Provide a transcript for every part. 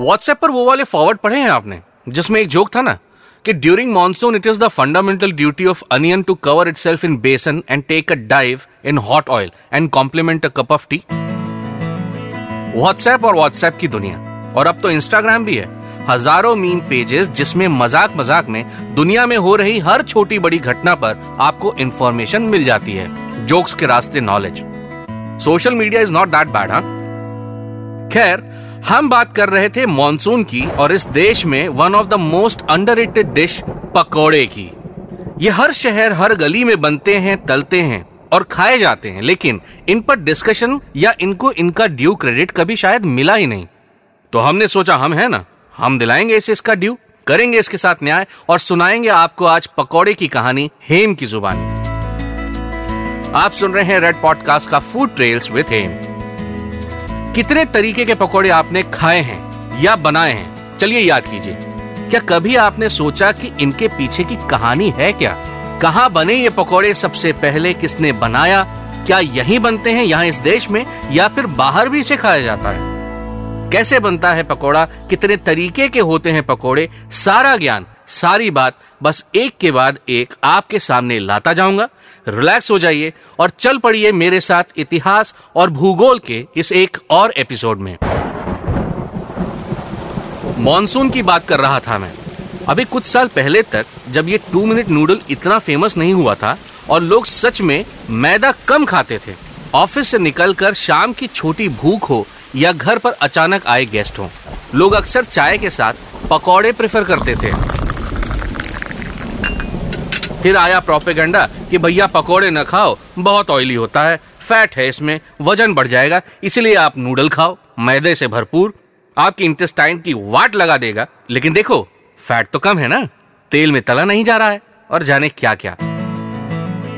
WhatsApp पर वो वाले फॉरवर्ड पढ़े हैं आपने? जिसमें एक जोक था ना, कि during monsoon it is the fundamental duty of onion to cover itself in besan and take a dive in hot oil and complement a cup of tea WhatsApp और व्हाट्सएप की दुनिया। और अब तो इंस्टाग्राम भी है। हज़ारों मीम पेजेस जिसमें मज़ाक मज़ाक में दुनिया में हो रही हर छोटी बड़ी घटना पर आपको इंफॉर्मेशन मिल जाती है। जोक्स के रास्ते knowledge social media is not that bad खैर हम बात कर रहे थे मॉनसून की और इस देश में one of the most underrated dish पकौड़े की। ये हर शहर, हर गली में बनते हैं, तलते हैं और खाए जाते हैं, लेकिन इन पर डिस्कशन या इनको इनका ड्यू क्रेडिट कभी शायद मिला ही नहीं। तो हमने सोचा, हम है ना? हम दिलाएँगे इसे इसका ड्यू करेंगे इसके साथ न्याय और सुनाएँगे आपको आज पकौड़े की कहानी, हेम की जुबानी। आप सुन रहे हैं रेड पॉडकास्ट का फ़ूड ट्रेल्स विथ हेम कितने तरीके के पकौड़े आपने खाए हैं या बनाए हैं? चलिए याद कीजिए। क्या कभी आपने सोचा कि इनके पीछे की कहानी है क्या? कहाँ बने ये पकौड़े सबसे पहले किसने बनाया? क्या यहीं बनते हैं, यहाँ इस देश में? या फिर बाहर भी इसे खाया जाता है? कैसे बनता है पकौड़ा? कितने तरीके के होते हैं पकौड़े? सारा ज्ञान सारी बात बस एक के बाद एक आपके सामने लाता जाऊँगा। रिलैक्स हो जाइए और चल पड़िए मेरे साथ इतिहास और भूगोल के इस एक और एपिसोड में। मॉनसून की बात कर रहा था मैं। अभी कुछ साल पहले तक जब ये टू मिनट नूडल इतना फ़ेमस नहीं हुआ था और लोग सच में मैदा कम खाते थे, ऑफ़िस से निकलकर शाम की छोटी भूख हो या घर पर अचानक आए गेस्ट हो, लोग अक्सर चाय के साथ पकौड़े प्रेफर करते थे। फिर आया प्रोपेगेंडा कि भैया पकौड़े न खाओ, बहुत ऑयली होता है फैट है इसमें, वज़न बढ़ जाएगा, इसलिए आप नूडल खाओ, मैदे से भरपूर, आपकी इंटेस्टाइन की वाट लगा देगा, लेकिन देखो फैट तो कम है ना, तेल में तला नहीं जा रहा है, और जाने क्या क्या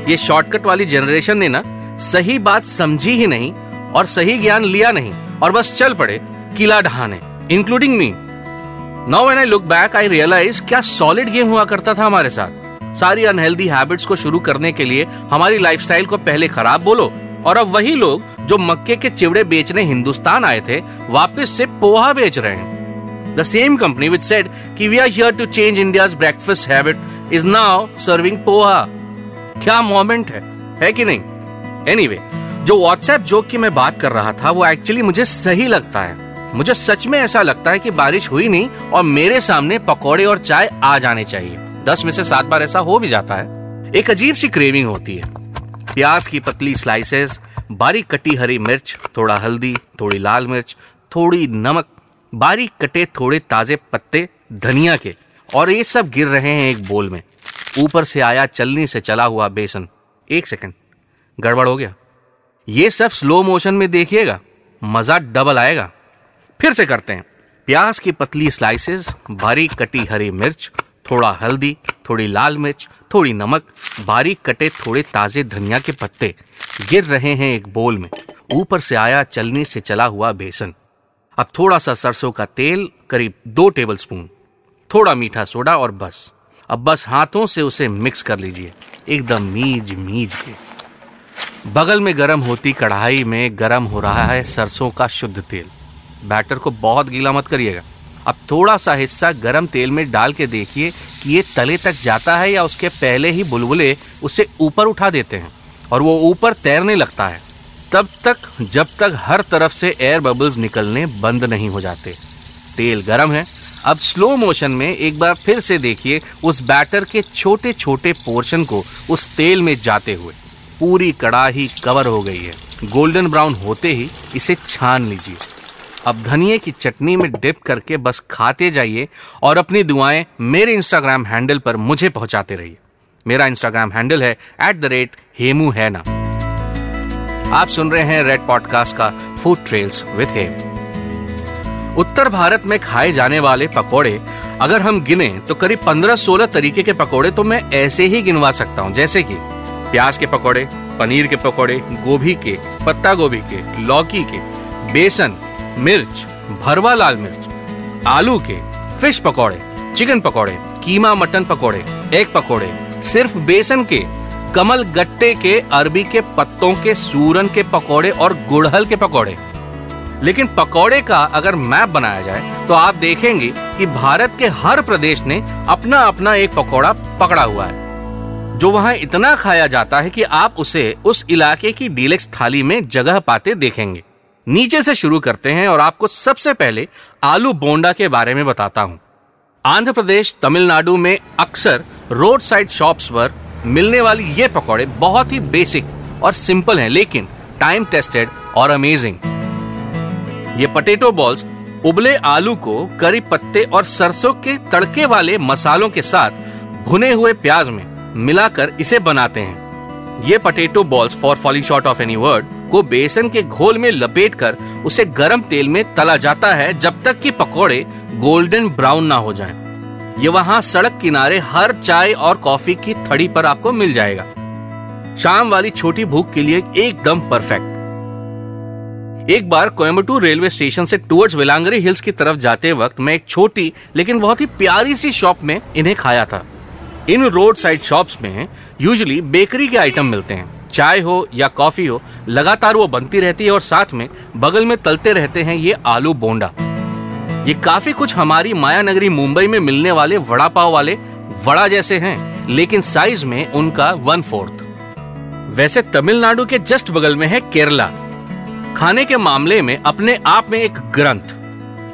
ये शॉर्टकट वाली जनरेशन ने ना, सही बात समझी ही नहीं, और सही ज्ञान लिया नहीं, और बस चल पड़े, किला ढहाने including me now when I look back I realise क्या सॉलिड गेम हुआ करता था हमारे साथ। सारी अनहेल्दी हैबिट्स को शुरू करने के लिए हमारी लाइफस्टाइल को पहले खराब बोलो। और अब वही लोग जो मक्के के चिवड़े बेचने हिंदुस्तान आए थे वापस से पोहा बेच रहे हैं। The same company which said कि we are here to change India's breakfast habit is now serving poha. क्या मोमेंट है? है कि नहीं? एनीवे anyway, जो व्हाट्सएप जोक की मैं बात कर रहा था वो एक्चुअली मुझे सही लगता है। मुझे सच में ऐसा लगता है कि बारिश हुई नहीं और मेरे सामने पकौड़े और चाय आ जाने चाहिए। दस में से सात बार ऐसा हो भी जाता है। एक अजीब सी क्रेविंग होती है। प्याज की पतली स्लाइसेस बारीक कटी हरी मिर्च, थोड़ा हल्दी, थोड़ी लाल मिर्च, थोड़ी नमक, बारीक कटे थोड़े ताजे पत्ते, धनिया के। और ये सब गिर रहे हैं एक बोल में। ऊपर से आया चलनी से चला हुआ बेसन। एक सेकंड गड़बड़ हो गया। ये सब स्लो मोशन में देखिएगा। मज़ा डबल आएगा। फिर से करते हैं। प्याज की पतली स्लाइसेस बारीक कटी हरी मिर्च थोड़ा हल्दी, थोड़ी लाल मिर्च, थोड़ी नमक, बारीक कटे थोड़े ताजे धनिया के पत्ते। गिर रहे हैं एक बोल में। ऊपर से आया चलनी से चला हुआ बेसन। अब थोड़ा सा सरसों का तेल, करीब दो टेबल स्पून थोड़ा मीठा सोडा और बस। अब बस हाथों से उसे मिक्स कर लीजिए। एकदम मीज मीज के। बगल में गर्म होती कढ़ाई में गर्म हो रहा है सरसों का शुद्ध तेल। बैटर को बहुत गीला मत करिएगा। अब थोड़ा सा हिस्सा गर्म तेल में डाल के देखिए कि ये तले तक जाता है या उसके पहले ही बुलबुले उसे ऊपर उठा देते हैं और वो ऊपर तैरने लगता है। तब तक, जब तक हर तरफ़ से एयर बबल्स निकलने बंद नहीं हो जाते। तेल गर्म है। अब स्लो मोशन में एक बार फिर से देखिए उस बैटर के छोटे छोटे पोर्शन को उस तेल में जाते हुए। पूरी कड़ाही कवर हो गई है। गोल्डन ब्राउन होते ही इसे छान लीजिए। अब धनिए की चटनी में डिप करके बस खाते जाइए और अपनी दुआएँ मेरे इंस्टाग्राम हैंडल पर मुझे पहुंचाते रहिए। मेरा इंस्टाग्राम हैंडल है एट द रेट हेमू है ना आप सुन रहे हैं रेड पॉडकास्ट का फ़ूड ट्रेल्स विथ हेम उत्तर भारत में खाए जाने वाले पकोड़े अगर हम गिने तो करीब 15-16 तरीके के पकोड़े तो मैं ऐसे ही गिनवा सकता हूँ, जैसे कि प्याज के पकोड़े, पनीर के पकोड़े, गोभी के पत्ता गोभी के, लौकी के, बेसन मिर्च, भरवा लाल मिर्च, आलू के फ़िश पकौड़े, चिकन पकौड़े, कीमा मटन पकौड़े एग पकौड़े, सिर्फ़ बेसन के, कमल गट्टे के, अरबी के पत्तों के, सूरन के पकौड़े और गुड़हल के पकौड़े। लेकिन पकौड़े का अगर मैप बनाया जाए तो आप देखेंगे कि भारत के हर प्रदेश ने अपना अपना एक पकौड़ा पकड़ा हुआ है, जो वहाँ इतना खाया जाता है कि आप उसे उस इलाके की डीलेक्स थाली में जगह पाते देखेंगे। नीचे से शुरू करते हैं और आपको सबसे पहले आलू बोंडा के बारे में बताता हूँ। आंध्र प्रदेश, तमिलनाडु में अक्सर रोड साइड शॉप्स पर मिलने वाली ये पकौड़े बहुत ही बेसिक और सिंपल हैं, लेकिन टाइम टेस्टेड और अमेजिंग ये पटेटो बॉल्स उबले आलू को करी पत्ते और सरसों के तड़के वाले मसालों के साथ भुने हुए प्याज में मिलाकर इसे बनाते हैं। ये potato balls for falling short of any word को बेसन के घोल में लपेट कर उसे गर्म तेल में तला जाता है जब तक कि पकोड़े गोल्डन ब्राउन ना हो जाएँ। ये वहाँ सड़क किनारे हर चाय और कॉफ़ी की थड़ी पर आपको मिल जाएगा। शाम वाली छोटी भूख के लिए एकदम परफेक्ट। एक बार कोयम्बटूर रेलवे स्टेशन से टूवर्ड्स वेलांगरी हिल्स की तरफ़ जाते वक्त मैं एक छोटी लेकिन बहुत ही प्यारी सी शॉप में इन्हें खाया था। इन रोड साइड शॉप्स में यूजुअली बेकरी के आइटम मिलते हैं। चाय हो या कॉफ़ी हो, लगातार वो बनती रहती है और साथ में बगल में तलते रहते हैं ये आलू बोंडा। ये काफ़ी कुछ हमारी माया नगरी मुंबई में मिलने वाले वड़ा पाव वाले वड़ा जैसे हैं, लेकिन साइज़ में उनका वन फोर्थ वैसे तमिलनाडु के जस्ट बगल में है केरला। खाने के मामले में अपने आप में एक ग्रंथ।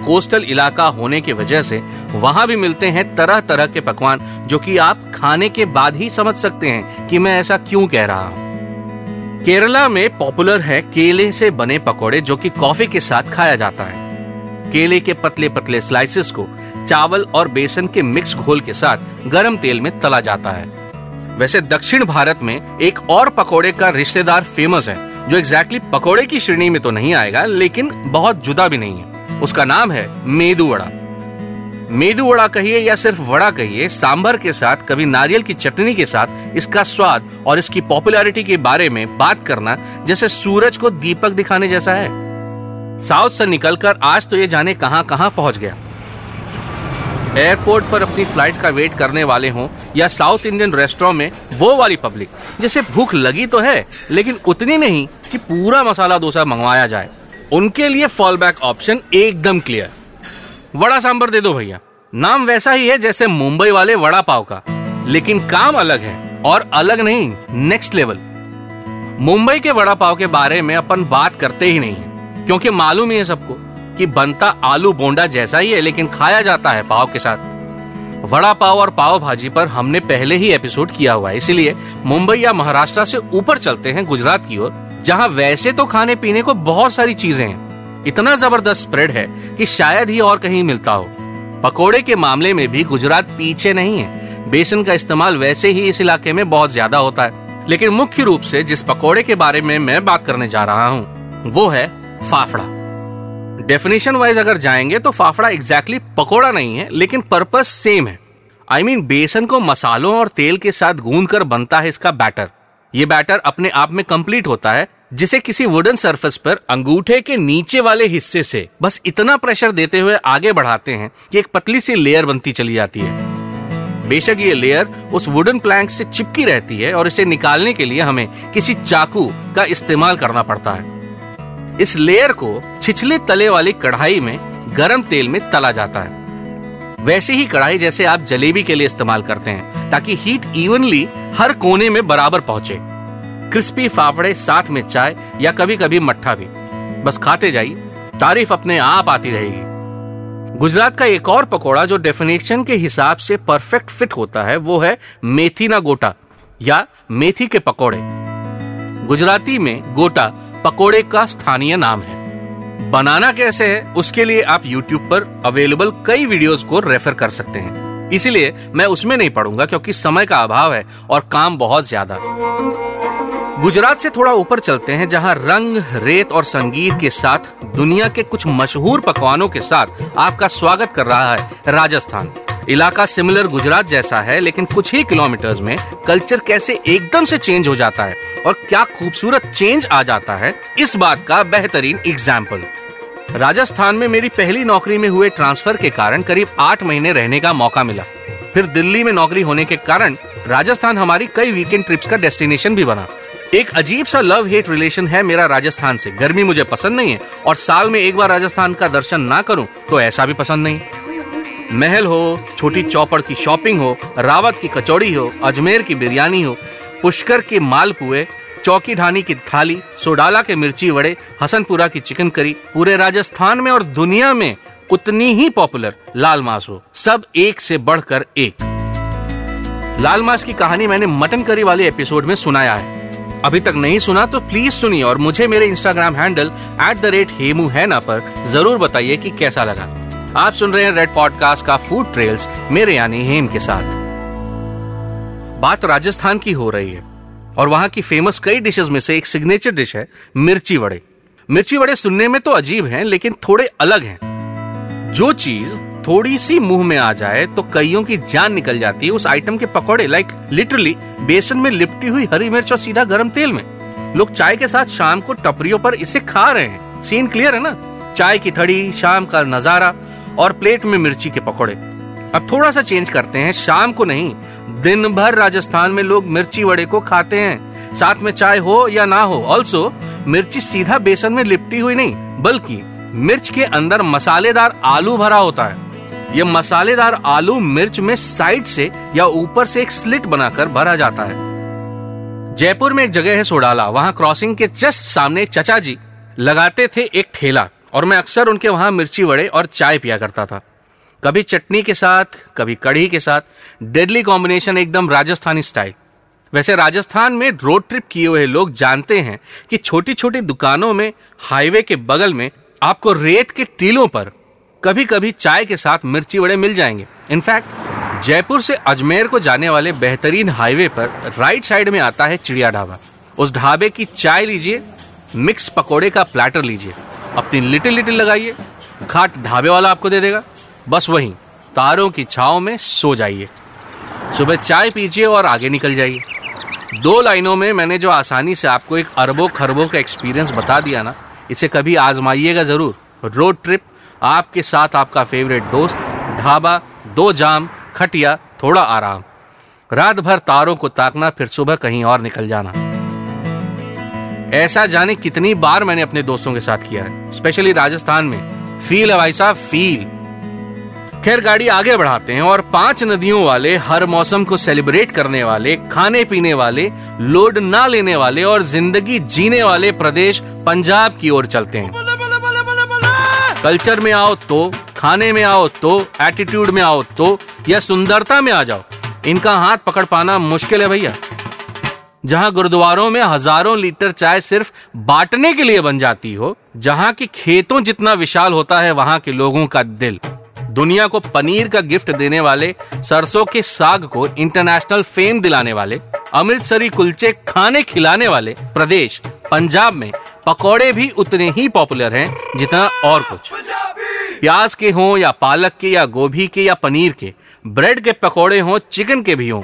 कोस्टल इलाका होने की वजह से वहाँ भी मिलते हैं तरह तरह के पकवान, जो कि आप खाने के बाद ही समझ सकते हैं कि मैं ऐसा क्यों कह रहा हूँ। केरला में पॉपुलर है केले से बने पकोड़े जो कि कॉफ़ी के साथ खाया जाता है। केले के पतले पतले स्लाइसेस को चावल और बेसन के मिक्स घोल के साथ गरम तेल में तला जाता है। वैसे दक्षिण भारत में एक और पकोड़े का रिश्तेदार फ़ेमस है, जो एग्जैक्टली exactly पकोड़े की श्रेणी में तो नहीं आएगा, लेकिन बहुत जुदा भी नहीं है। उसका नाम है मेदू वड़ा मेदू वड़ा कहिए या सिर्फ़ वड़ा कहिए, सांभर के साथ, कभी नारियल की चटनी के साथ इसका स्वाद और इसकी पॉपुलैरिटी के बारे में बात करना जैसे सूरज को दीपक दिखाने जैसा है। साउथ से निकलकर आज तो ये जाने कहाँ कहाँ पहुँच गया। एयरपोर्ट पर अपनी फ़्लाइट का वेट करने वाले हों या साउथ इंडियन रेस्टोरेंट में वो वाली पब्लिक, जैसे भूख लगी तो है, लेकिन उतनी नहीं कि पूरा मसाला डोसा मंगवाया जाए। उनके लिए फॉल बैक ऑप्शन एकदम क्लियर वड़ा सांबर दे दो भैया। नाम वैसा ही है जैसे मुंबई वाले वड़ा पाव का। लेकिन काम अलग है और अलग नहीं नेक्स्ट लेवल मुंबई के वड़ा पाव के बारे में अपन बात करते ही नहीं है, क्योंकि मालूम ही है सबको कि बनता आलू बोंडा जैसा ही है, लेकिन खाया जाता है पाव के साथ। वड़ा पाव और पाव भाजी पर हमने पहले ही एपिसोड किया हुआ है, इसीलिए मुंबई या महाराष्ट्र से ऊपर चलते हैं गुजरात की ओर, जहाँ वैसे तो खाने पीने को बहुत सारी चीज़ें हैं। इतना ज़बरदस्त स्प्रेड है कि शायद ही और कहीं मिलता हो। पकोड़े के मामले में भी गुजरात पीछे नहीं है। बेसन का इस्तेमाल वैसे ही इस इलाके में बहुत ज़्यादा होता है। लेकिन मुख्य रूप से जिस पकोड़े के बारे में मैं बात करने जा रहा हूँ वो है फाफड़ा। डेफिनेशन वाइज अगर जाएँगे तो फाफड़ा एग्जैक्टली exactly पकोड़ा नहीं है लेकिन पर्पस सेम है। आई I मीन mean, बेसन को मसालों और तेल के साथ गूंद कर बनता है इसका बैटर ये बैटर अपने आप में कंप्लीट होता है जिसे किसी वुडन सरफेस पर अंगूठे के नीचे वाले हिस्से से बस इतना प्रेशर देते हुए आगे बढ़ाते हैं कि एक पतली सी लेयर बनती चली जाती है। बेशक ये लेयर उस वुडन प्लैंक से चिपकी रहती है और इसे निकालने के लिए हमें किसी चाकू का इस्तेमाल करना पड़ता है। इस लेयर को छिछले तले वाली कढ़ाई में गरम तेल में तला जाता है। वैसे ही कढ़ाई जैसे आप जलेबी के लिए इस्तेमाल करते हैं ताकि हीट इवनली हर कोने में बराबर पहुँचे। क्रिस्पी फाफड़े साथ में चाय या कभी कभी मट्ठा भी। बस खाते जाइए, तारीफ़ अपने आप आती रहेगी। गुजरात का एक और पकोड़ा जो डेफिनेशन के हिसाब से परफेक्ट फिट होता है, वो है मेथी ना गोटा या मेथी के पकोड़े। गुजराती में गोटा पकोड़े का स्थानीय नाम है। बनाना कैसे है, उसके लिए आप YouTube पर अवेलेबल कई वीडियोस को रेफर कर सकते हैं। इसीलिए मैं उसमें नहीं पढ़ूँगा, क्योंकि समय का अभाव है और काम बहुत ज़्यादा। गुजरात से थोड़ा ऊपर चलते हैं, जहाँ रंग, रेत और संगीत के साथ, दुनिया के कुछ मशहूर पकवानों के साथ आपका स्वागत कर रहा है राजस्थान। इलाका सिमिलर गुजरात जैसा है, लेकिन कुछ ही किलोमीटर्स में कल्चर कैसे एकदम से चेंज हो जाता है और क्या खूबसूरत चेंज आ जाता है, इस बात का बेहतरीन एग्ज़ाम्पल। राजस्थान में मेरी पहली नौकरी में हुए ट्रांसफ़र के कारण करीब आठ महीने रहने का मौका मिला। फिर दिल्ली में नौकरी होने के कारण राजस्थान हमारी कई वीकेंड ट्रिप्स का डेस्टिनेशन भी बना। एक अजीब सा लव हेट रिलेशन है मेरा राजस्थान से। गर्मी मुझे पसंद नहीं है और साल में एक बार राजस्थान का दर्शन ना करूँ तो ऐसा भी पसंद नहीं। महल हो, छोटी चौपड़ की शॉपिंग हो, रावत की कचौड़ी हो, अजमेर की बिरयानी हो, पुष्कर के मालपुए चौकी ढानी की थाली, सोडाला के मिर्ची वड़े, हसनपुरा की चिकन करी पूरे राजस्थान में और दुनिया में उतनी ही पॉपुलर लाल मास हो। सब एक से बढ़कर एक। लाल मास की कहानी मैंने मटन करी वाले एपिसोड में सुनाया है। अभी तक नहीं सुना तो प्लीज़ सुनिए और मुझे मेरे Instagram handle at the rate Hemu हैना पर ज़रूर बताइए कि कैसा लगा। आप सुन रहे हैं रेड पॉडकास्ट का फ़ूड ट्रेल्स मेरे यानी हेम के साथ। बात राजस्थान की हो रही है और वहाँ की फ़ेमस कई डिशेस में से एक सिग्नेचर डिश है मिर्ची वड़े। मिर्ची वड़े सुनने में तो अजीब हैं, लेकिन थोड़े अलग हैं। जो चीज़ थोड़ी सी मुँह में आ जाए तो कईयों की जान निकल जाती है उस आइटम के पकौड़े लाइक लिटरली बेसन में लिपटी हुई हरी मिर्च और सीधा गर्म तेल में। लोग चाय के साथ शाम को टपरियों पर इसे खा रहे हैं। सीन क्लियर है ना? चाय की थड़ी, शाम का नज़ारा और प्लेट में मिर्ची के पकौड़े। अब थोड़ा सा चेंज करते हैं, शाम को नहीं दिन भर राजस्थान में लोग मिर्ची वड़े को खाते हैं। साथ में चाय हो या ना हो ऑल्सो मिर्ची सीधा बेसन में लिपटी हुई नहीं, बल्कि मिर्च के अंदर मसालेदार आलू भरा होता है। यह मसालेदार आलू मिर्च में साइड से या ऊपर से एक स्लिट बनाकर भरा जाता है। जयपुर में एक जगह है सोडाला, वहाँ क्रॉसिंग के जस्ट सामने चचा जी लगाते थे एक ठेला, और मैं अक्सर उनके वहाँ मिर्ची वड़े और चाय पिया करता था। कभी चटनी के साथ, कभी कढ़ी के साथ डेडली कॉम्बिनेशन एकदम राजस्थानी स्टाइल वैसे राजस्थान में रोड ट्रिप किए हुए लोग जानते हैं कि छोटी छोटी दुकानों में हाईवे के बगल में आपको रेत के टीलों पर कभी कभी चाय के साथ मिर्ची वड़े मिल जाएँगे। इनफैक्ट जयपुर से अजमेर को जाने वाले बेहतरीन हाईवे पर राइट साइड में आता है चिड़िया ढाबा उस ढाबे की चाय लीजिए मिक्स पकोड़े का प्लेटर लीजिए। अपनी लिटिल लिटिल लगाइए, घाट ढाबे वाला आपको दे देगा। बस वहीं, तारों की छाव में सो जाइए। सुबह चाय पीजिए और आगे निकल जाइए। दो लाइनों में मैंने जो आसानी से आपको एक अरबों खरबों का एक्सपीरियंस बता दिया ना, इसे कभी आजमाइएगा ज़रूर। रोड ट्रिप आपके साथ आपका फेवरेट दोस्त, ढाबा, दो जाम, खटिया, थोड़ा आराम। रात भर तारों को ताकना, फिर सुबह कहीं और निकल जाना। ऐसा जाने कितनी बार मैंने अपने दोस्तों के साथ किया है स्पेशली राजस्थान में। फील है भाई साहब, फील। खैर, गाड़ी आगे बढ़ाते हैं और पाँच नदियों वाले, हर मौसम को सेलिब्रेट करने वाले, खाने पीने वाले, लोड ना लेने वाले और ज़िंदगी जीने वाले प्रदेश पंजाब की ओर चलते हैं। कल्चर में आओ तो खाने में आओ तो एटीट्यूड में आओ तो या सुंदरता में आ जाओ, इनका हाथ पकड़ पाना मुश्किल है भैया। जहाँ गुरुद्वारों में हज़ारों लीटर चाय सिर्फ़ बांटने के लिए बन जाती हो, जहाँ की खेतों जितना विशाल होता है, वहाँ के लोगों का दिल। दुनिया को पनीर का गिफ्ट देने वाले, सरसों के साग को इंटरनेशनल फेम दिलाने वाले, अमृतसरी कुलचे खाने खिलाने वाले, प्रदेश, पंजाब में पकौड़े भी उतने ही पॉपुलर हैं, जितना और कुछ। प्याज के हों या पालक के या गोभी के या पनीर के ब्रेड के पकौड़े हों चिकन के भी हों।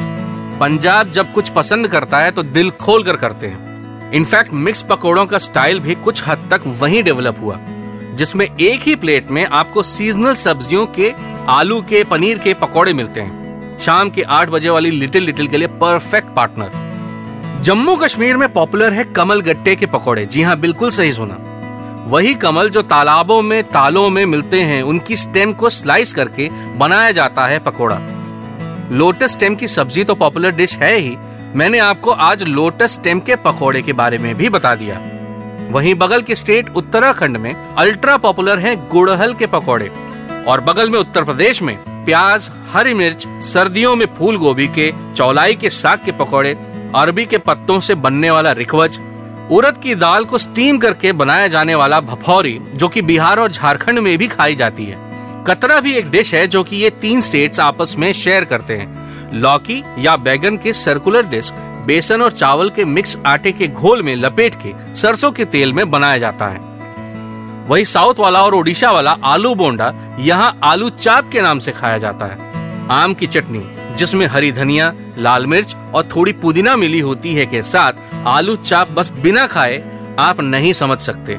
पंजाब जब कुछ पसंद करता है तो दिल खोल कर करते हैं। इनफैक्ट मिक्स पकौड़ों का स्टाइल भी कुछ हद तक वहीं डेवलप हुआ। जिसमें एक ही प्लेट में आपको सीजनल सब्जियों के, आलू के, पनीर के पकौड़े मिलते हैं। शाम के आठ बजे वाली लिटिल लिटिल के लिए परफेक्ट पार्टनर जम्मू कश्मीर में पॉपुलर है कमल गट्टे के पकौड़े। जी हाँ बिल्कुल सही सुना। वही कमल जो तालाबों में, तालों में मिलते हैं, उनकी स्टेम को स्लाइस करके बनाया जाता है पकौड़ा। लोटस स्टेम की सब्ज़ी तो पॉपुलर डिश है ही। मैंने आपको आज लोटस स्टेम के पकौड़े के बारे में भी बता दिया। वहीं बगल के स्टेट उत्तराखंड में अल्ट्रा पॉपुलर है गुड़हल के पकौड़े। और बगल में उत्तर प्रदेश में प्याज, हरी मिर्च, सर्दियों में फूल गोभी के, चौलाई के साग के पकौड़े, अरबी के पत्तों से बनने वाला रिखवज उड़द की दाल को स्टीम करके बनाया जाने वाला भफौरी, जो कि बिहार और झारखंड में भी खाई जाती है। कतरा भी एक डिश है जो कि ये तीन स्टेट्स आपस में शेयर करते हैं। लौकी या बैगन के सर्कुलर डिस्क बेसन और चावल के मिक्स आटे के घोल में लपेट के सरसों के तेल में बनाया जाता है। वही साउथ वाला और ओडिशा वाला आलू बोंडा यहाँ आलू चाप के नाम से खाया जाता है। आम की चटनी, जिसमें हरी धनिया, लाल मिर्च और थोड़ी पुदीना मिली होती है के साथ आलू चाप बस बिना खाए आप नहीं समझ सकते।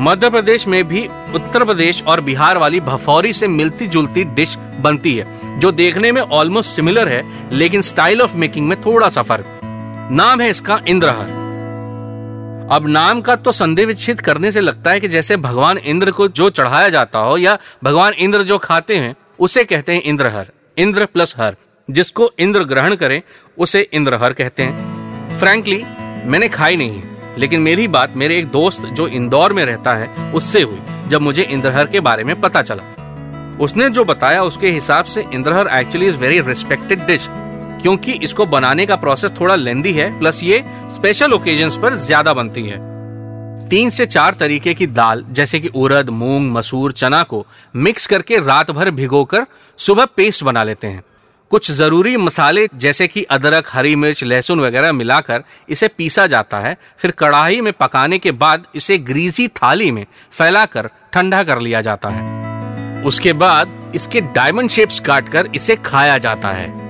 मध्य प्रदेश में भी उत्तर प्रदेश और बिहार वाली भफौरी से मिलती जुलती डिश बनती है, जो देखने में ऑलमोस्ट सिमिलर है, लेकिन स्टाइल ऑफ़ मेकिंग में थोड़ा सा फ़र्क। नाम है इसका इंद्रहर। अब नाम का तो संदेह विच्छेद करने से लगता है कि जैसे भगवान इंद्र को जो चढ़ाया जाता हो या भगवान इंद्र जो खाते हैं, उसे कहते हैं इंद्रहर। इंद्र प्लस हर। जिसको इंद्र ग्रहण करे, उसे इंद्रहर कहते हैं। फ्रैंकली मैंने खाई नहीं लेकिन मेरी बात मेरे एक दोस्त जो इंदौर में रहता है, उससे हुई, जब मुझे इंद्रहर के बारे में पता चला। उसने जो बताया, उसके हिसाब से Indrahar actually is very respected dish क्योंकि इसको बनाने का प्रोसेस थोड़ा लेंदी है प्लस ये स्पेशल ओकेजन पर ज़्यादा बनती है। तीन से चार तरीके की दाल, जैसे कि उड़द मूंग, मसूर, चना को मिक्स करके रात भर भिगोकर सुबह पेस्ट बना लेते हैं। कुछ ज़रूरी मसाले जैसे कि अदरक, हरी मिर्च, लहसुन वगैरह मिलाकर इसे पीसा जाता है। फिर कढ़ाई में पकाने के बाद इसे ग्रीसी थाली में फैलाकर ठंडा कर लिया जाता है। उसके बाद इसके डायमंड शेप्स काटकर इसे खाया जाता है।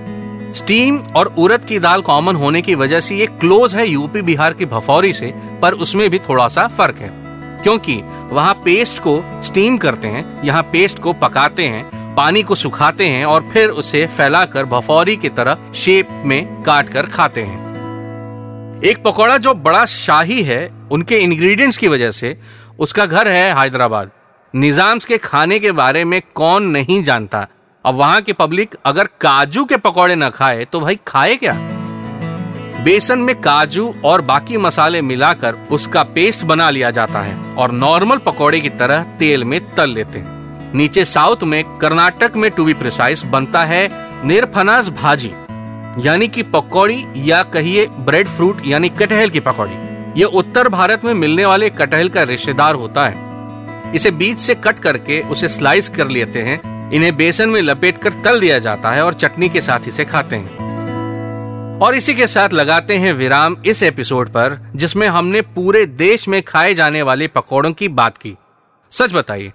स्टीम और उड़द की दाल कॉमन होने की वजह से ये क्लोज है यूपी, बिहार की भफौरी से, पर उसमें भी थोड़ा सा फ़र्क है। क्योंकि वहाँ पेस्ट को स्टीम करते हैं, यहाँ पेस्ट को पकाते हैं पानी को सुखाते हैं और फिर उसे फैलाकर भफौरी की तरह शेप में काट कर खाते हैं। एक पकौड़ा जो बड़ा शाही है, उनके इंग्रेडिएंट्स की वजह से उसका घर है हैदराबाद। निजाम्स के खाने के बारे में कौन नहीं जानता। अब वहाँ की पब्लिक अगर काजू के पकौड़े न खाए तो भाई खाए क्या? बेसन में काजू और बाकी मसाले मिलाकर उसका पेस्ट बना लिया जाता है और नॉर्मल पकौड़े की तरह तेल में तल लेते हैं। नीचे साउथ में कर्नाटक में टू बी प्रिसाइज बनता है निरफनाज भाजी, यानी कि पकौड़ी या कहिए ब्रेड फ्रूट यानी कटहल की पकौड़ी। ये उत्तर भारत में मिलने वाले कटहल का रिश्तेदार होता है। इसे बीच से कट करके उसे स्लाइस कर लेते हैं। इन्हें बेसन में लपेट कर तल दिया जाता है और चटनी के साथ इसे खाते हैं। और इसी के साथ लगाते हैं विराम इस एपिसोड पर, जिसमें हमने पूरे देश में खाए जाने वाले पकौड़ों की बात की। सच बताइए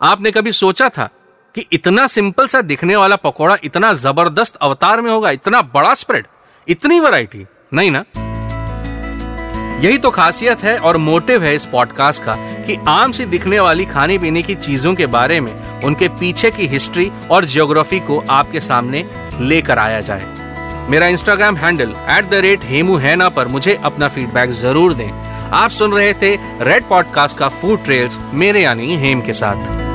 आपने कभी सोचा था कि इतना सिंपल सा दिखने वाला पकौड़ा इतना ज़बरदस्त अवतार में होगा, इतना बड़ा स्प्रेड इतनी वैरायटी नहीं ना? यही तो खासियत है और मोटिव है इस पॉडकास्ट का कि आम सी दिखने वाली खाने पीने की चीज़ों के बारे में, उनके पीछे की हिस्ट्री और जियोग्राफी को आपके सामने लेकर आया जाए। मेरा Instagram handle at the rate Hemu हैना पर मुझे अपना फीडबैक ज़रूर दें। आप सुन रहे थे रेड पॉडकास्ट का फ़ूड ट्रेल्स मेरे यानी हेम के साथ।